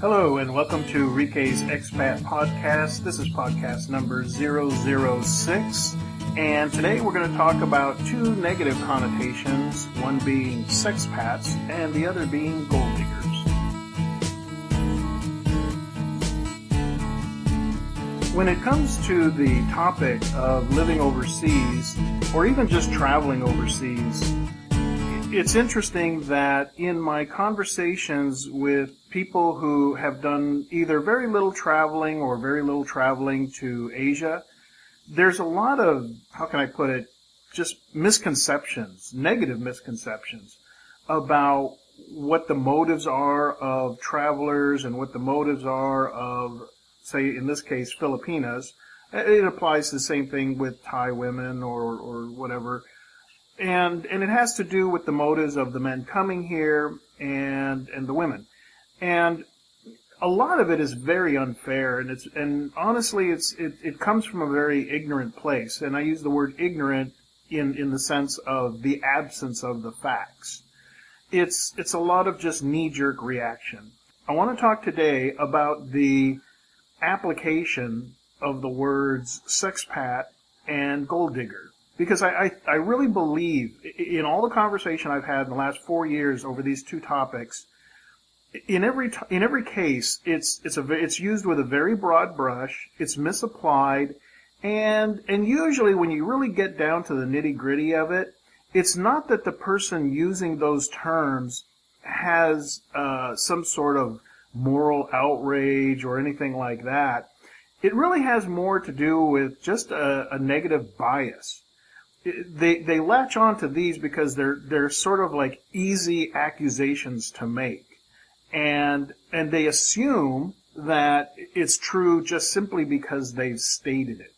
Hello and welcome to Rike's Expat Podcast. This is podcast number 006. And today we're going to talk about two negative connotations, one being sexpats and the other being gold diggers. When it comes to the topic of living overseas, or even just traveling overseas, it's interesting that in my conversations with people who have done either very little traveling or very little traveling to Asia, there's a lot of, how can I put it, just misconceptions, negative misconceptions about what the motives are of travelers and what the motives are of say in this case Filipinas. It applies to the same thing with Thai women or, or whatever. And, and it has to do with the motives of the men coming here and, and the women. And a lot of it is very unfair and it's, and honestly it's, it, it comes from a very ignorant place. And I use the word ignorant in, in the sense of the absence of the facts. It's, it's a lot of just knee-jerk reaction. I want to talk today about the application of the words sexpat and gold digger. Because I, I, I really believe in all the conversation I've had in the last four years over these two topics, in every in every case, it's it's a it's used with a very broad brush. It's misapplied, and and usually when you really get down to the nitty gritty of it, it's not that the person using those terms has uh, some sort of moral outrage or anything like that. It really has more to do with just a, a negative bias. they they latch on to these because they're they're sort of like easy accusations to make, and and they assume that it's true just simply because they've stated it.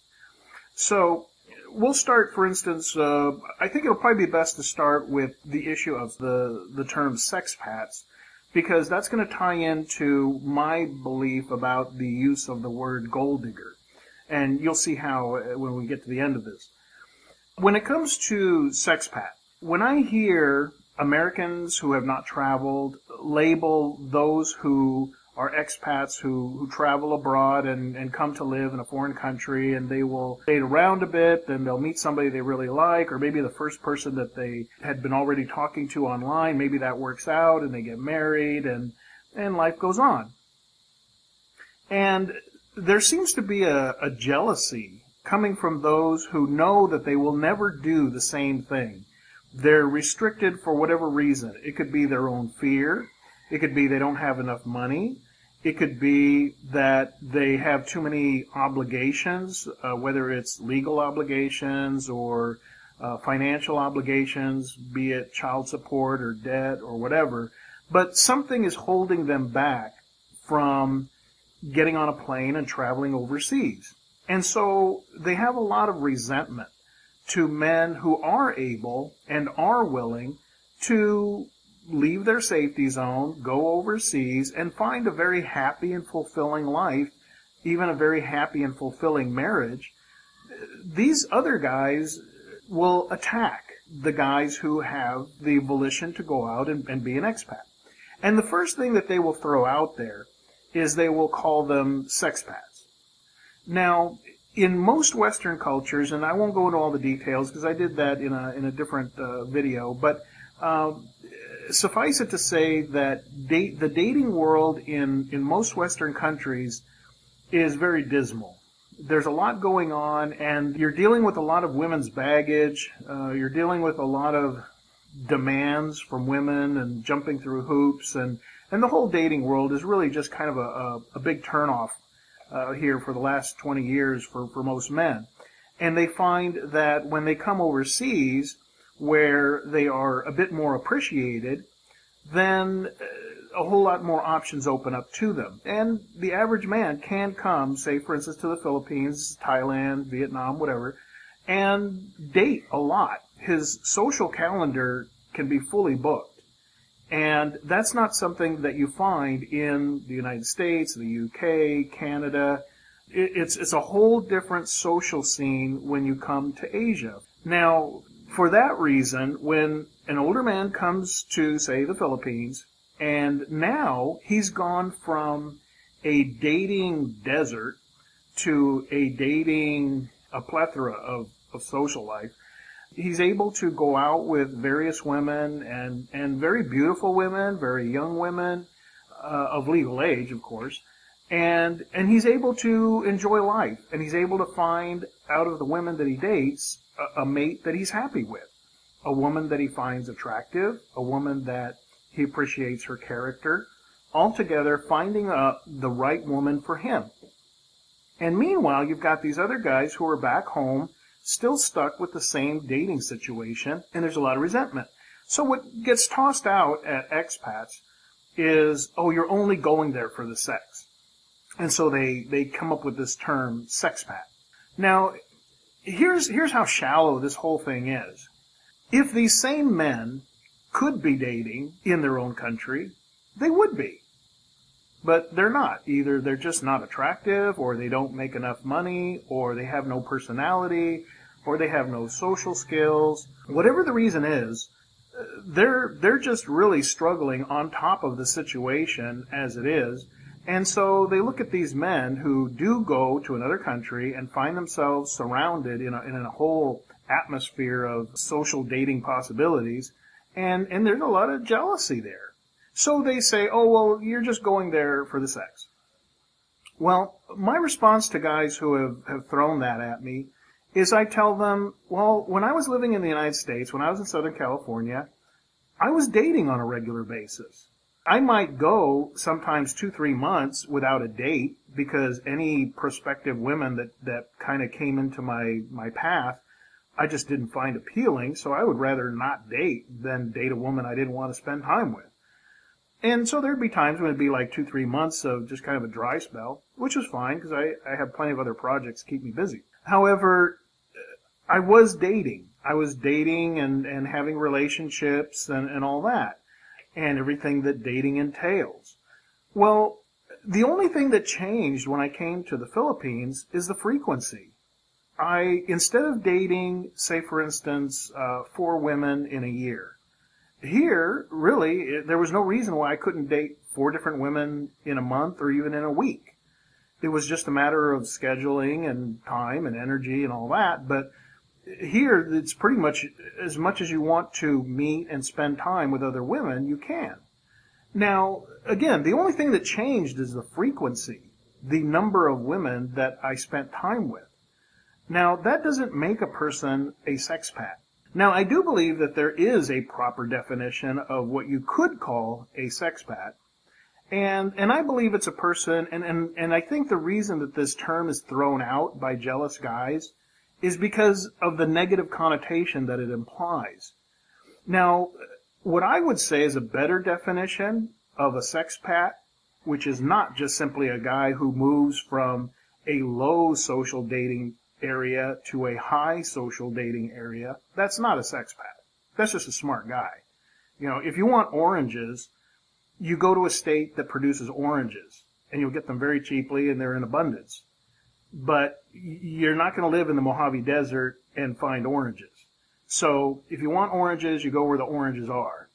So we'll start, for instance, uh, I think it'll probably be best to start with the issue of the, the term sexpats, because that's going to tie into my belief about the use of the word gold digger. And you'll see how uh, when we get to the end of this. When it comes to sexpat, when I hear Americans who have not traveled label those who are expats who, who travel abroad and, and come to live in a foreign country and they will date around a bit, then they'll meet somebody they really like, or maybe the first person that they had been already talking to online, maybe that works out and they get married and, and life goes on. And there seems to be a, a jealousy coming from those who know that they will never do the same thing. They're restricted for whatever reason. It could be their own fear. It could be they don't have enough money. It could be that they have too many obligations, uh, whether it's legal obligations or uh, financial obligations, be it child support or debt or whatever. But something is holding them back from getting on a plane and traveling overseas. And so they have a lot of resentment to men who are able and are willing to leave their safety zone, go overseas, and find a very happy and fulfilling life, even a very happy and fulfilling marriage, these other guys will attack the guys who have the volition to go out and, and be an expat. And the first thing that they will throw out there is they will call them sexpats. Now, in most Western cultures, and I won't go into all the details because I did that in a in a different uh, video, but uh, suffice it to say that date, the dating world in, in most Western countries is very dismal. There's a lot going on, and you're dealing with a lot of women's baggage. Uh, you're dealing with a lot of demands from women and jumping through hoops, and, and the whole dating world is really just kind of a, a, a big turnoff uh, here for the last 20 years for, for most men. And they find that when they come overseas, where they are a bit more appreciated, then uh, a whole lot more options open up to them. And the average man can come, say for instance, to the Philippines, Thailand, Vietnam, whatever, and date a lot. His social calendar can be fully booked. And that's not something that you find in the United States, the UK, Canada. It's, it's a whole different social scene when you come to Asia. Now, for that reason, when an older man comes to, say, the Philippines, And now he's gone from a dating desert to a dating, a plethora of, of social life. He's able to go out with various women and, and very beautiful women, very young women, uh, of legal age, of course. And, and he's able to enjoy life and he's able to find out of the women that he dates a, a mate that he's happy with. A woman that he finds attractive, a woman that he appreciates her character, altogether finding a, the right woman for him. And meanwhile, you've got these other guys who are back home, still stuck with the same dating situation, and there's a lot of resentment. So what gets tossed out at expats is, oh, you're only going there for the sex. And so they, they come up with this term, sexpat. Now, here's, here's how shallow this whole thing is. If these same men could be dating in their own country, they would be. But they're not. Either they're just not attractive, or they don't make enough money, or they have no personality, or they have no social skills. Whatever the reason is, they're they're just really struggling on top of the situation as it is. And so they look at these men who do go to another country and find themselves surrounded in a, in a whole atmosphere of social dating possibilities, and, and there's a lot of jealousy there. So they say, oh, well, you're just going there for the sex. Well, my response to guys who have, have thrown that at me is I tell them, well, when I was living in the United States, when I was in Southern California, I was dating on a regular basis. I might go sometimes two, three months without a date because any prospective women that, that kind of came into my, my path, I just didn't find appealing. So I would rather not date than date a woman I didn't want to spend time with. And so there'd be times when it'd be like two, three months of just kind of a dry spell, which was fine because I, I have plenty of other projects to keep me busy. However, I was dating. I was dating and, and having relationships and, and all that and everything that dating entails. Well, the only thing that changed when I came to the Philippines is the frequency. I, instead of dating, say for instance, uh, four women in a year, here, really, there was no reason why I couldn't date four different women in a month or even in a week. It was just a matter of scheduling and time and energy and all that, but here it's pretty much as much as you want to meet and spend time with other women, you can. Now, again, the only thing that changed is the frequency, the number of women that I spent time with. Now, that doesn't make a person a sexpat. Now, I do believe that there is a proper definition of what you could call a sexpat. And, and I believe it's a person, and, and, and I think the reason that this term is thrown out by jealous guys is because of the negative connotation that it implies. Now, what I would say is a better definition of a sexpat, which is not just simply a guy who moves from a low social dating area to a high social dating area, that's not a sex sexpat. That's just a smart guy. You know, if you want oranges, you go to a state that produces oranges and you'll get them very cheaply and they're in abundance but you're not going to live in the Mojave Desert and find oranges. So if you want oranges, you go where the oranges are.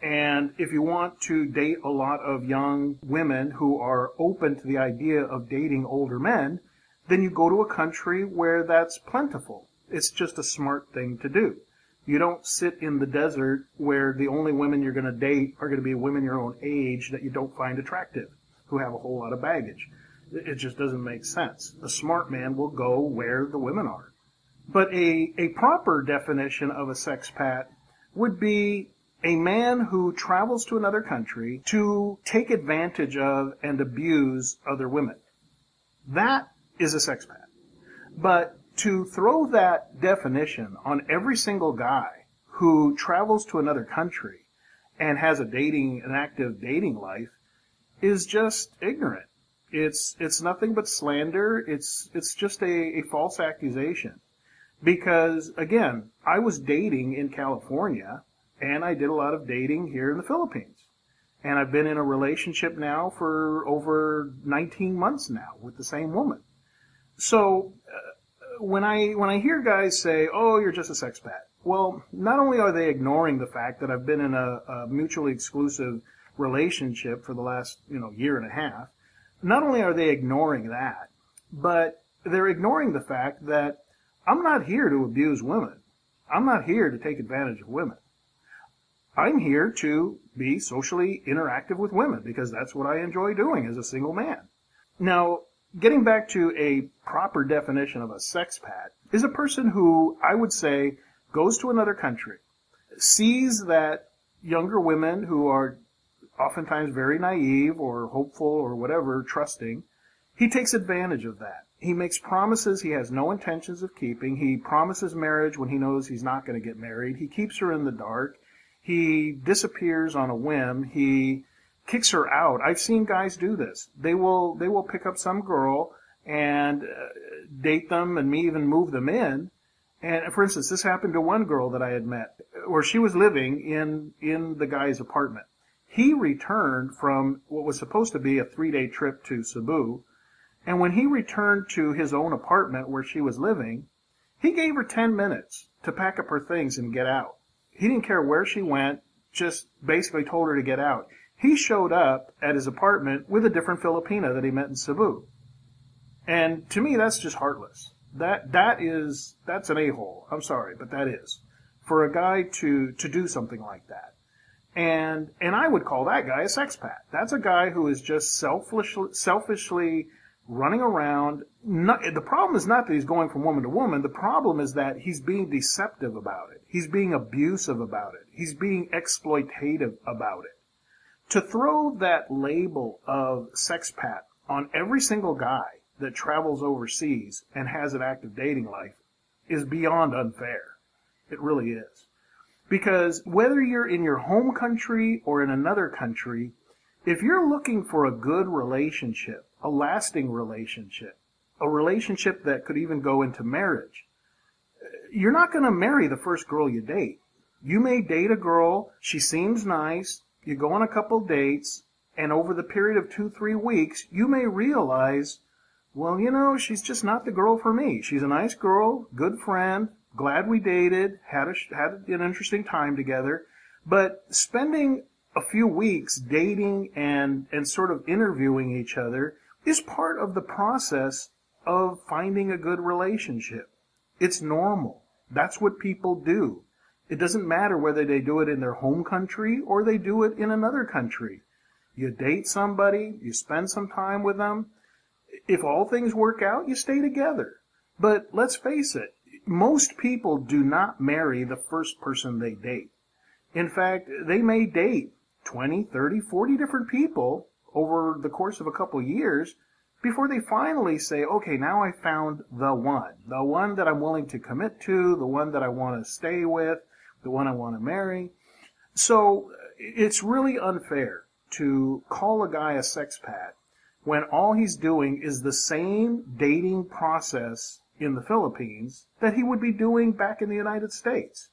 And if you want to date a lot of young women who are open to the idea of dating older men, then you go to a country where that's plentiful. It's just a smart thing to do. You don't sit in the desert where the only women you're going to date are going to be women your own age that you don't find attractive, who have a whole lot of baggage. It just doesn't make sense. A smart man will go where the women are. But a, a proper definition of a sexpat would be a man who travels to another country to take advantage of and abuse other women. That is a sex sexpat. But to throw that definition on every single guy who travels to another country and has a dating, an active dating life is just ignorant. It's it's nothing but slander. It's it's just a, a false accusation. Because again, I was dating in California and I did a lot of dating here in the Philippines. And I've been in a relationship now for over 19 months now with the same woman. So uh, when I when I hear guys say, "Oh, you're just a sexpat," well, not only are they ignoring the fact that I've been in a, a mutually exclusive relationship for the last, you know, year and a half, not only are they ignoring that, but they're ignoring the fact that I'm not here to abuse women. I'm not here to take advantage of women. I'm here to be socially interactive with women because that's what I enjoy doing as a single man. Now, getting back to a proper definition of a sexpat is a person who I would say goes to another country, sees that younger women who are oftentimes very naive or hopeful or whatever, trusting, he takes advantage of that. He makes promises he has no intentions of keeping. He promises marriage when he knows he's not going to get married. He keeps her in the dark. He disappears on a whim. He kicks her out. I've seen guys do this. They will they will pick up some girl and uh, date them and me even move them in. And for instance, this happened to one girl that I had met where she was living in in the guy's apartment. He returned from what was supposed to be a 3-day trip to Cebu, and when he returned to his own apartment where she was living, he gave her 10 minutes to pack up her things and get out. He didn't care where she went, just basically told her to get out. He showed up at his apartment with a different Filipina that he met in Cebu. And to me, that's just heartless. That, that is, that's an a-hole. I'm sorry, but that is. For a guy to, to do something like that. And, and I would call that guy a sexpat. That's a guy who is just selfishly, selfishly running around. Not, the problem is not that he's going from woman to woman. The problem is that he's being deceptive about it. He's being abusive about it. He's being exploitative about it. To throw that label of sexpat on every single guy that travels overseas and has an active dating life is beyond unfair. It really is. Because whether you're in your home country or in another country, if you're looking for a good relationship, a lasting relationship, a relationship that could even go into marriage, you're not going to marry the first girl you date. You may date a girl, she seems nice, you go on a couple dates, and over the period of two, three weeks, you may realize, well, you know, she's just not the girl for me. She's a nice girl, good friend, glad we dated, had a, had an interesting time together, but spending a few weeks dating and, and sort of interviewing each other is part of the process of finding a good relationship. It's normal. That's what people do. It doesn't matter whether they do it in their home country or they do it in another country. You date somebody, you spend some time with them. If all things work out, you stay together. But let's face it, most people do not marry the first person they date. In fact, they may date 20, 30, 40 different people over the course of a couple years before they finally say, okay, now I found the one, the one that I'm willing to commit to, the one that I want to stay with, the one I want to marry. So it's really unfair to call a guy a sexpat when all he's doing is the same dating process in the Philippines that he would be doing back in the United States.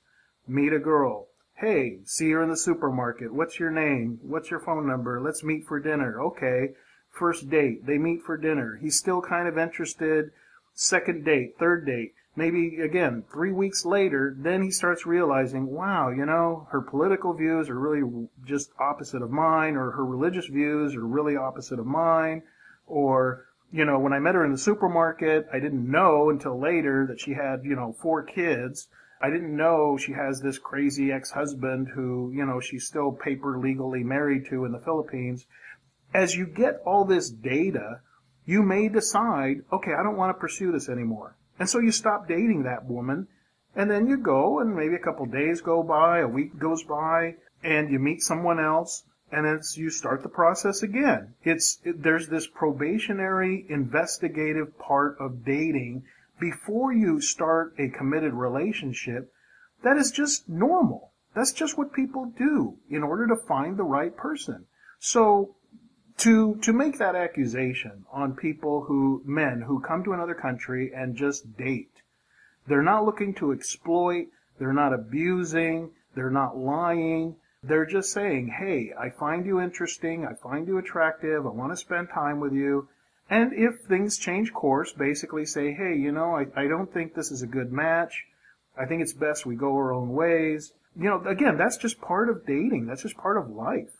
Meet a girl. Hey, see her in the supermarket. What's your name? What's your phone number? Let's meet for dinner. Okay. First date. They meet for dinner. He's still kind of interested. Second date, third date. Maybe again, three weeks later, then he starts realizing, wow, you know, her political views are really just opposite of mine, or her religious views are really opposite of mine, or you know, when I met her in the supermarket, I didn't know until later that she had, you know, four kids. I didn't know she has this crazy ex-husband who, you know, she's still paper legally married to in the Philippines. As you get all this data, you may decide, okay, I don't want to pursue this anymore. And so you stop dating that woman, and then you go, and maybe a couple days go by, a week goes by, and you meet someone else, and it's you start the process again. It's it, there's this probationary investigative part of dating before you start a committed relationship that is just normal. That's just what people do in order to find the right person. So to to make that accusation on people who men who come to another country and just date. They're not looking to exploit, they're not abusing, they're not lying, they're just saying, hey, I find you interesting, I find you attractive, I want to spend time with you. And if things change course, basically say, hey, you know, I, I don't think this is a good match. I think it's best we go our own ways. You know, again, that's just part of dating. That's just part of life.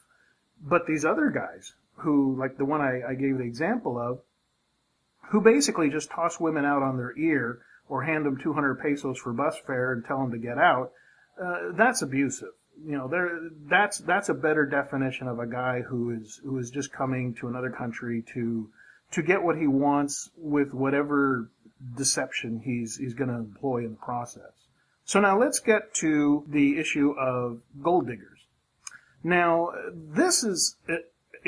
But these other guys, who, like the one I, I gave the example of, who basically just toss women out on their ear or hand them 200 pesos for bus fare and tell them to get out, uh, that's abusive. You know, there, that's, that's a better definition of a guy who is, who is just coming to another country to, to get what he wants with whatever deception he's, he's going to employ in the process. So now let's get to the issue of gold diggers. Now, this is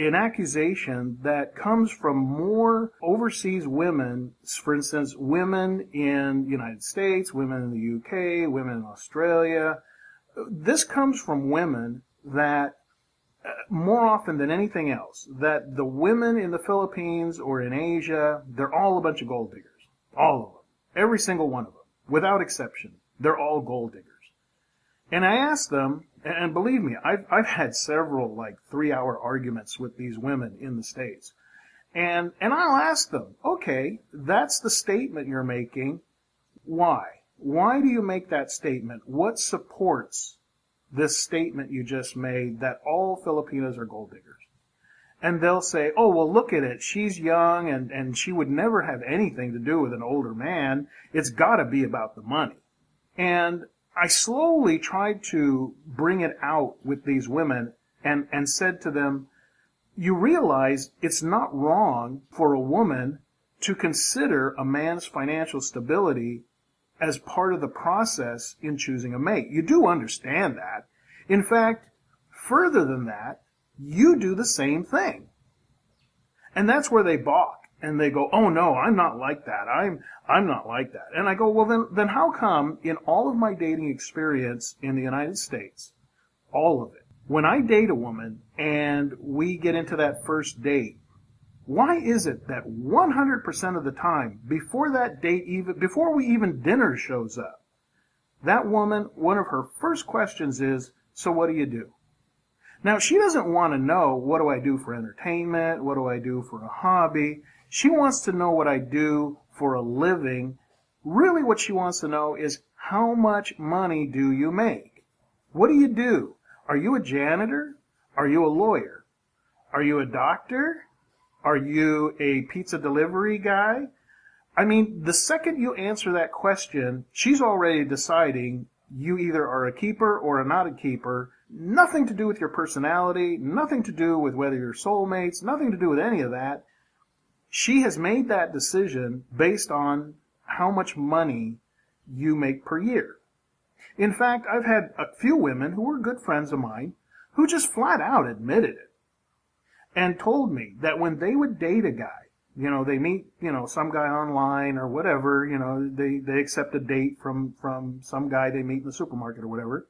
an accusation that comes from more overseas women, for instance, women in the United States, women in the UK, women in Australia. This comes from women that uh, more often than anything else, that the women in the Philippines or in Asia, they're all a bunch of gold diggers. All of them. Every single one of them. Without exception. They're all gold diggers. And I asked them, and believe me, I've, I've had several like three hour arguments with these women in the States. And, and I'll ask them, okay, that's the statement you're making. Why? Why do you make that statement? What supports this statement you just made that all Filipinas are gold diggers? And they'll say, oh, well, look at it. She's young and, and she would never have anything to do with an older man. It's gotta be about the money. And I slowly tried to bring it out with these women and, and said to them, you realize it's not wrong for a woman to consider a man's financial stability as part of the process in choosing a mate. You do understand that. In fact, further than that, you do the same thing. And that's where they balk and they go, "Oh no, I'm not like that. I'm I'm not like that." And I go, "Well then then how come in all of my dating experience in the United States, all of it, when I date a woman and we get into that first date, why is it that 100% of the time before that date even before we even dinner shows up, that woman one of her first questions is, "So what do you do?" Now, she doesn't want to know what do I do for entertainment? What do I do for a hobby? She wants to know what I do for a living. Really what she wants to know is how much money do you make? What do you do? Are you a janitor? Are you a lawyer? Are you a doctor? Are you a pizza delivery guy? I mean, the second you answer that question, she's already deciding you either are a keeper or are not a keeper. Nothing to do with your personality, nothing to do with whether you're soulmates, nothing to do with any of that she has made that decision based on how much money you make per year. In fact, I've had a few women who were good friends of mine who just flat out admitted it and told me that when they would date a guy, you know, they meet, you know, some guy online or whatever, you know, they, they accept a date from, from some guy they meet in the supermarket or whatever.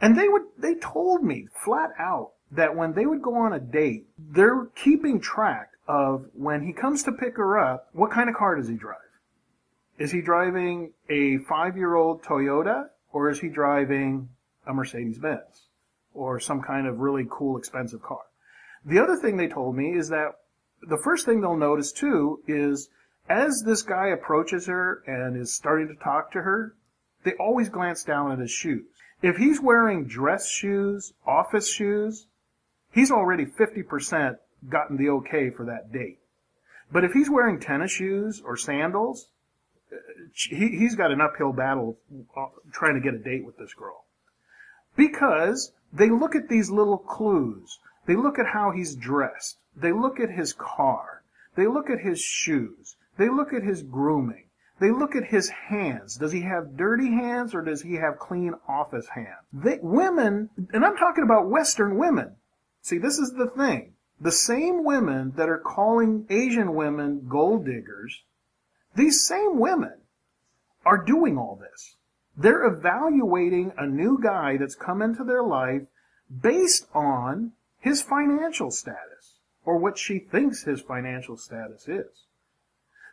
And they would, they told me flat out that when they would go on a date, they're keeping track of when he comes to pick her up, what kind of car does he drive? Is he driving a five year old Toyota or is he driving a Mercedes Benz or some kind of really cool expensive car? The other thing they told me is that the first thing they'll notice too is as this guy approaches her and is starting to talk to her, they always glance down at his shoes. If he's wearing dress shoes, office shoes, he's already 50% gotten the okay for that date. But if he's wearing tennis shoes or sandals, uh, he, he's got an uphill battle uh, trying to get a date with this girl. Because they look at these little clues. They look at how he's dressed. They look at his car. They look at his shoes. They look at his grooming. They look at his hands. Does he have dirty hands or does he have clean office hands? They, women, and I'm talking about Western women. See, this is the thing. The same women that are calling Asian women gold diggers, these same women are doing all this. They're evaluating a new guy that's come into their life based on his financial status or what she thinks his financial status is.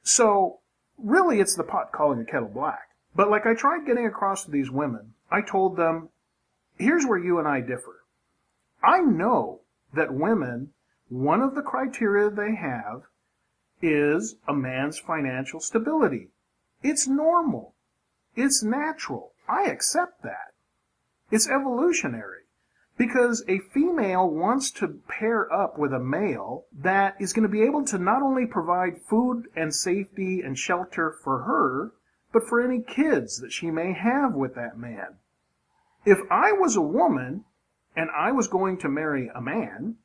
So really it's the pot calling the kettle black. But like I tried getting across to these women, I told them, here's where you and I differ. I know that women one of the criteria they have is a man's financial stability. It's normal. It's natural. I accept that. It's evolutionary. Because a female wants to pair up with a male that is going to be able to not only provide food and safety and shelter for her, but for any kids that she may have with that man. If I was a woman and I was going to marry a man,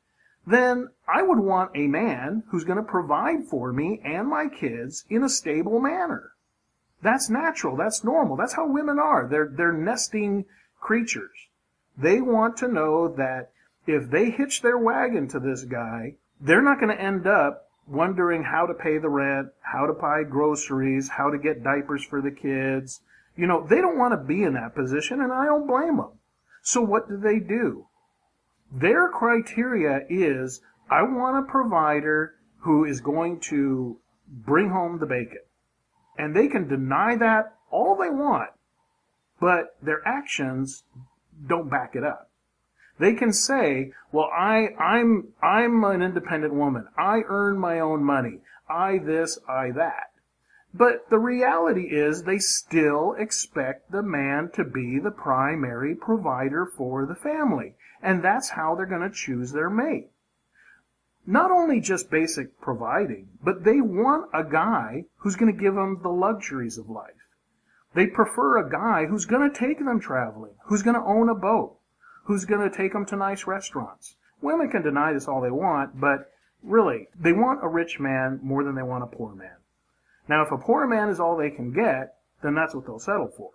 then I would want a man who's going to provide for me and my kids in a stable manner. That's natural. That's normal. That's how women are. They're, they're nesting creatures. They want to know that if they hitch their wagon to this guy, they're not going to end up wondering how to pay the rent, how to buy groceries, how to get diapers for the kids. You know, they don't want to be in that position, and I don't blame them. So what do they do? Their criteria is I want a provider who is going to bring home the bacon. And they can deny that all they want, but their actions don't back it up. They can say, well, I, I'm, I'm an independent woman. I earn my own money. I this, I that. But the reality is they still expect the man to be the primary provider for the family. And that's how they're going to choose their mate. Not only just basic providing, but they want a guy who's going to give them the luxuries of life. They prefer a guy who's going to take them traveling, who's going to own a boat, who's going to take them to nice restaurants. Women can deny this all they want, but really, they want a rich man more than they want a poor man. Now, if a poor man is all they can get, then that's what they'll settle for.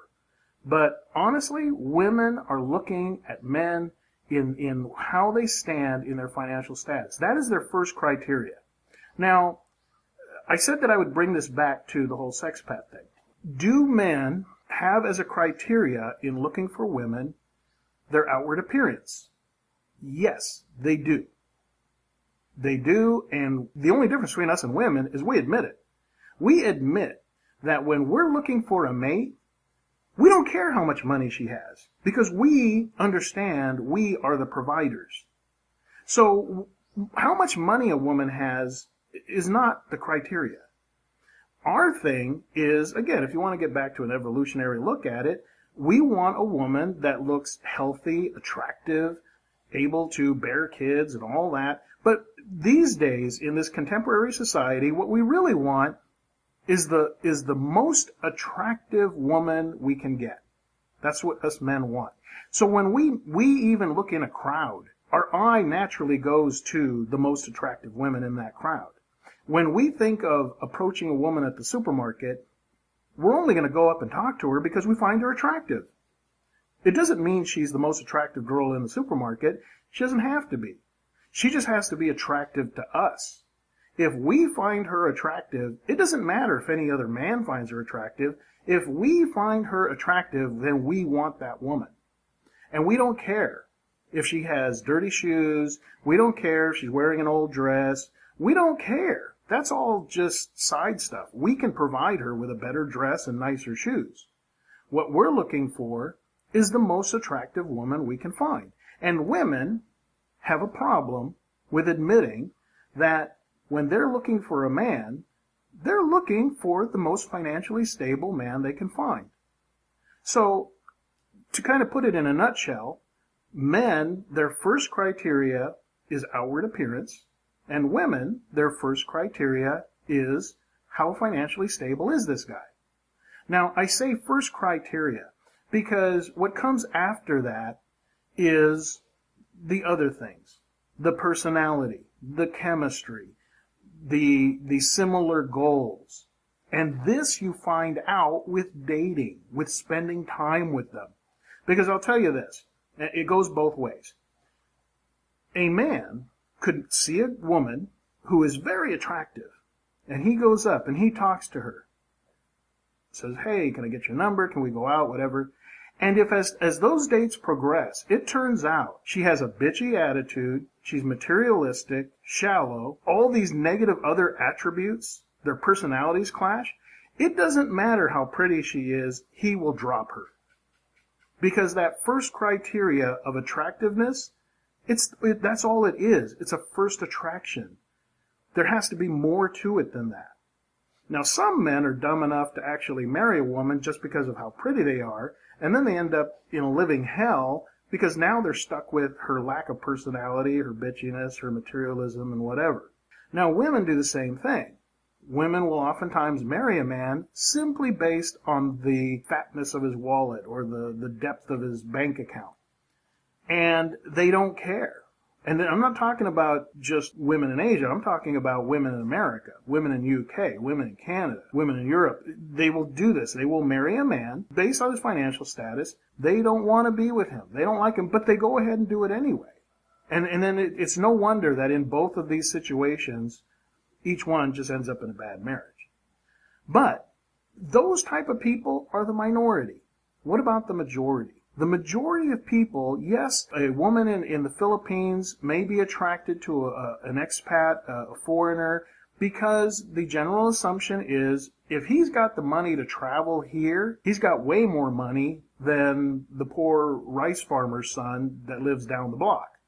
But honestly, women are looking at men in, in how they stand in their financial status. That is their first criteria. Now, I said that I would bring this back to the whole sexpat thing. Do men have as a criteria in looking for women their outward appearance? Yes, they do. They do, and the only difference between us and women is we admit it. We admit that when we're looking for a mate, we don't care how much money she has because we understand we are the providers. So how much money a woman has is not the criteria. Our thing is, again, if you want to get back to an evolutionary look at it, we want a woman that looks healthy, attractive, able to bear kids and all that. But these days, in this contemporary society, what we really want is the, is the most attractive woman we can get. That's what us men want. So when we, we even look in a crowd, our eye naturally goes to the most attractive women in that crowd. When we think of approaching a woman at the supermarket, we're only going to go up and talk to her because we find her attractive. It doesn't mean she's the most attractive girl in the supermarket. She doesn't have to be. She just has to be attractive to us. If we find her attractive, it doesn't matter if any other man finds her attractive. If we find her attractive, then we want that woman. And we don't care if she has dirty shoes. We don't care if she's wearing an old dress. We don't care. That's all just side stuff. We can provide her with a better dress and nicer shoes. What we're looking for is the most attractive woman we can find. And women have a problem with admitting that when they're looking for a man, they're looking for the most financially stable man they can find. So, to kind of put it in a nutshell, men, their first criteria is outward appearance, and women, their first criteria is how financially stable is this guy? Now, I say first criteria because what comes after that is the other things. The personality, the chemistry, the, the similar goals. And this you find out with dating, with spending time with them. Because I'll tell you this, it goes both ways. A man could see a woman who is very attractive, and he goes up and he talks to her. Says, hey, can I get your number? Can we go out? Whatever. And if as, as those dates progress, it turns out she has a bitchy attitude, she's materialistic, shallow, all these negative other attributes, their personalities clash, it doesn't matter how pretty she is, he will drop her. Because that first criteria of attractiveness, it's, it, that's all it is. It's a first attraction. There has to be more to it than that. Now, some men are dumb enough to actually marry a woman just because of how pretty they are, and then they end up in a living hell because now they're stuck with her lack of personality, her bitchiness, her materialism, and whatever. Now, women do the same thing. Women will oftentimes marry a man simply based on the fatness of his wallet or the, the depth of his bank account. And they don't care. And I'm not talking about just women in Asia. I'm talking about women in America, women in UK, women in Canada, women in Europe. They will do this. They will marry a man based on his financial status. They don't want to be with him. They don't like him, but they go ahead and do it anyway. And, and then it, it's no wonder that in both of these situations, each one just ends up in a bad marriage. But those type of people are the minority. What about the majority? The majority of people, yes, a woman in, in the Philippines may be attracted to a, an expat, a foreigner, because the general assumption is if he's got the money to travel here, he's got way more money than the poor rice farmer's son that lives down the block.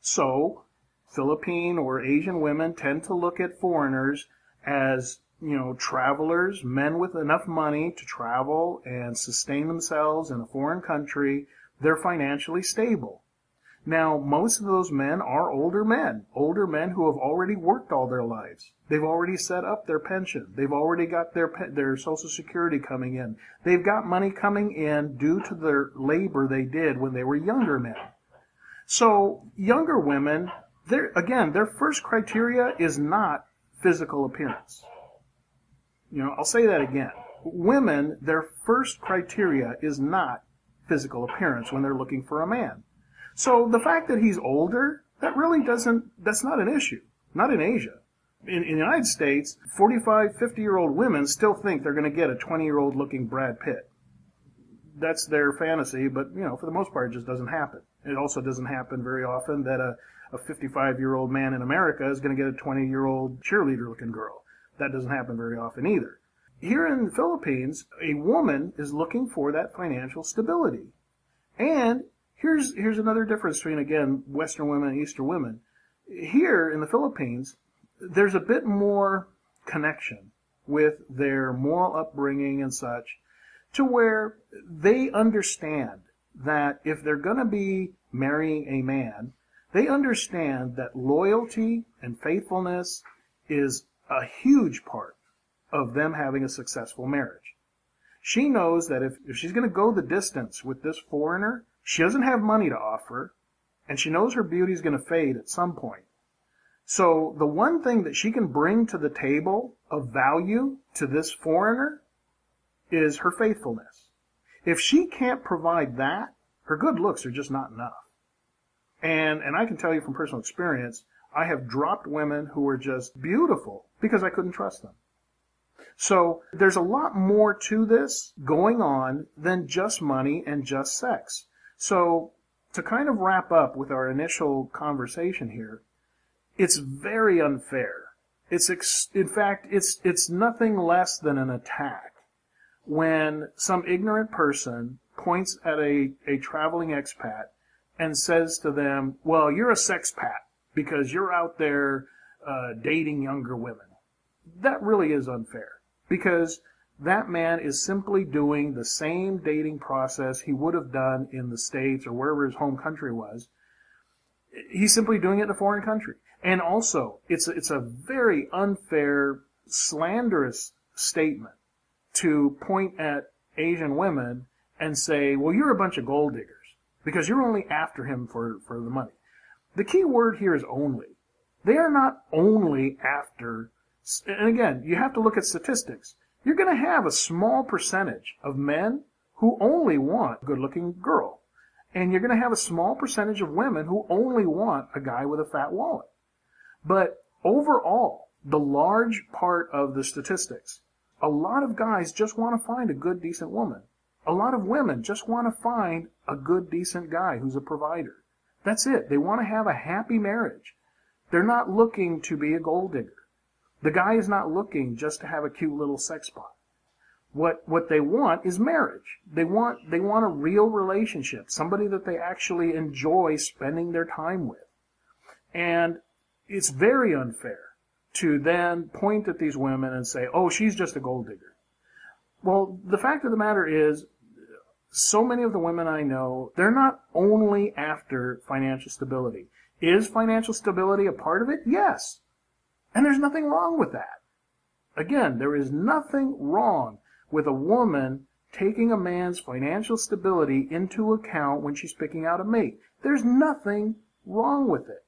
So, Philippine or Asian women tend to look at foreigners as you know, travelers, men with enough money to travel and sustain themselves in a foreign country, they're financially stable. Now, most of those men are older men, older men who have already worked all their lives. They've already set up their pension. They've already got their their social security coming in. They've got money coming in due to their labor they did when they were younger men. So, younger women, again, their first criteria is not physical appearance. You know, I'll say that again. Women, their first criteria is not physical appearance when they're looking for a man. So the fact that he's older, that really doesn't, that's not an issue. Not in Asia. In, in the United States, 45, 50 year old women still think they're going to get a 20 year old looking Brad Pitt. That's their fantasy, but you know, for the most part, it just doesn't happen. It also doesn't happen very often that a, a 55 year old man in America is going to get a 20 year old cheerleader looking girl. That doesn't happen very often either. Here in the Philippines, a woman is looking for that financial stability. And here's, here's another difference between, again, Western women and Eastern women. Here in the Philippines, there's a bit more connection with their moral upbringing and such to where they understand that if they're going to be marrying a man, they understand that loyalty and faithfulness is a huge part of them having a successful marriage. She knows that if, if she's going to go the distance with this foreigner, she doesn't have money to offer, and she knows her beauty is going to fade at some point. So the one thing that she can bring to the table of value to this foreigner is her faithfulness. If she can't provide that, her good looks are just not enough. And, and I can tell you from personal experience, I have dropped women who were just beautiful because I couldn't trust them. So there's a lot more to this going on than just money and just sex. So to kind of wrap up with our initial conversation here, it's very unfair. It's ex- in fact, it's it's nothing less than an attack when some ignorant person points at a, a traveling expat and says to them, "Well, you're a sexpat." because you're out there uh, dating younger women. That really is unfair because that man is simply doing the same dating process he would have done in the States or wherever his home country was. He's simply doing it in a foreign country. And also, it's a, it's a very unfair, slanderous statement to point at Asian women and say, well, you're a bunch of gold diggers because you're only after him for, for the money. The key word here is only. They are not only after, and again, you have to look at statistics. You're going to have a small percentage of men who only want a good looking girl. And you're going to have a small percentage of women who only want a guy with a fat wallet. But overall, the large part of the statistics, a lot of guys just want to find a good, decent woman. A lot of women just want to find a good, decent guy who's a provider. That's it. They want to have a happy marriage. They're not looking to be a gold digger. The guy is not looking just to have a cute little sex pot. What what they want is marriage. They want they want a real relationship, somebody that they actually enjoy spending their time with. And it's very unfair to then point at these women and say, "Oh, she's just a gold digger." Well, the fact of the matter is so many of the women I know, they're not only after financial stability. Is financial stability a part of it? Yes. And there's nothing wrong with that. Again, there is nothing wrong with a woman taking a man's financial stability into account when she's picking out a mate. There's nothing wrong with it.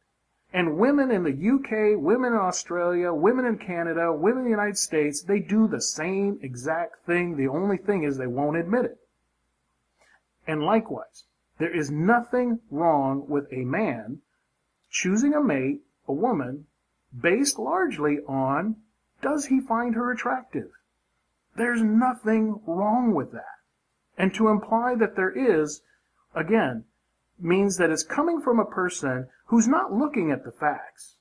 And women in the UK, women in Australia, women in Canada, women in the United States, they do the same exact thing. The only thing is they won't admit it. And likewise, there is nothing wrong with a man choosing a mate, a woman, based largely on does he find her attractive? There's nothing wrong with that. And to imply that there is, again, means that it's coming from a person who's not looking at the facts.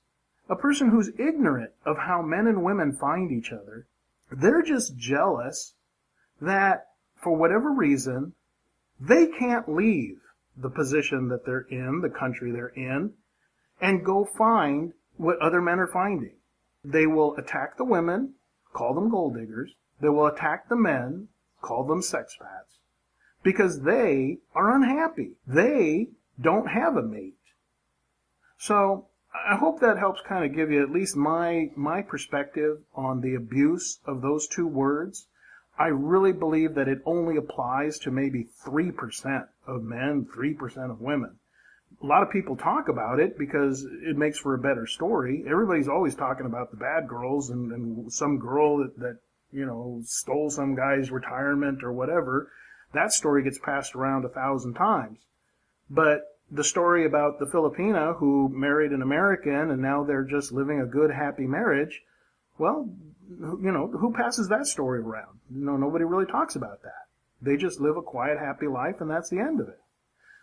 A person who's ignorant of how men and women find each other. They're just jealous that, for whatever reason, they can't leave the position that they're in, the country they're in, and go find what other men are finding. They will attack the women, call them gold diggers. They will attack the men, call them sexpats because they are unhappy. They don't have a mate. So I hope that helps kind of give you at least my my perspective on the abuse of those two words. I really believe that it only applies to maybe 3% of men, 3% of women. A lot of people talk about it because it makes for a better story. Everybody's always talking about the bad girls and, and some girl that, that, you know, stole some guy's retirement or whatever that story gets passed around a thousand times. But the story about the Filipina who married an American and now they're just living a good, happy marriage, well, you know, who passes that story around? Know, nobody really talks about that. They just live a quiet, happy life and that's the end of it.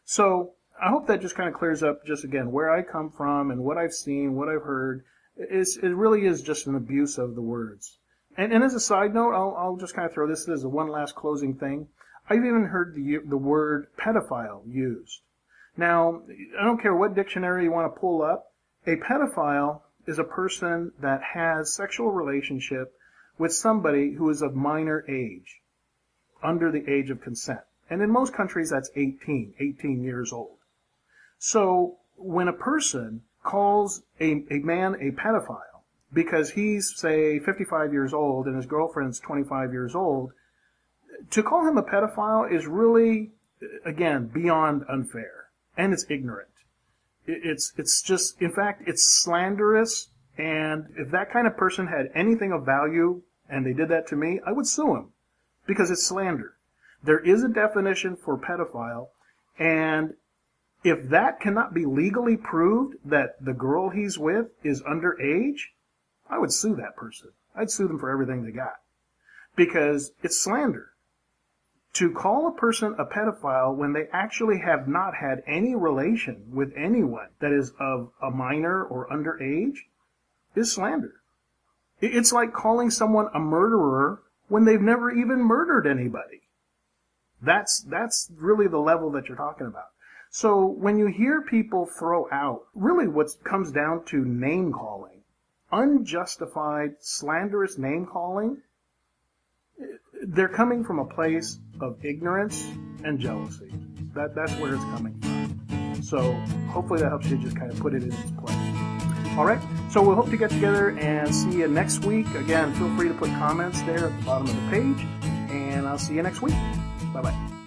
So I hope that just kind of clears up just again where I come from and what I've seen, what I've heard. It's, it really is just an abuse of the words. And, and as a side note, I'll, I'll just kind of throw this as a one last closing thing. I've even heard the, the word pedophile used. Now, I don't care what dictionary you want to pull up, a pedophile is a person that has sexual relationship with somebody who is of minor age, under the age of consent. And in most countries, that's 18, 18 years old. So when a person calls a, a man a pedophile because he's, say, 55 years old and his girlfriend's 25 years old, to call him a pedophile is really, again, beyond unfair, and it's ignorant. It's it's just, in fact, it's slanderous. And if that kind of person had anything of value and they did that to me, I would sue him because it's slander. There is a definition for pedophile, and if that cannot be legally proved that the girl he's with is underage, I would sue that person. I'd sue them for everything they got because it's slander to call a person a pedophile when they actually have not had any relation with anyone that is of a minor or underage is slander. It's like calling someone a murderer when they've never even murdered anybody. That's, that's really the level that you're talking about. So when you hear people throw out really what comes down to name calling, unjustified, slanderous name calling, they're coming from a place of ignorance and jealousy. That, that's where it's coming from. So hopefully that helps you just kind of put it in its place. All right. So we'll hope to get together and see you next week. Again, feel free to put comments there at the bottom of the page, and I'll see you next week. Bye bye.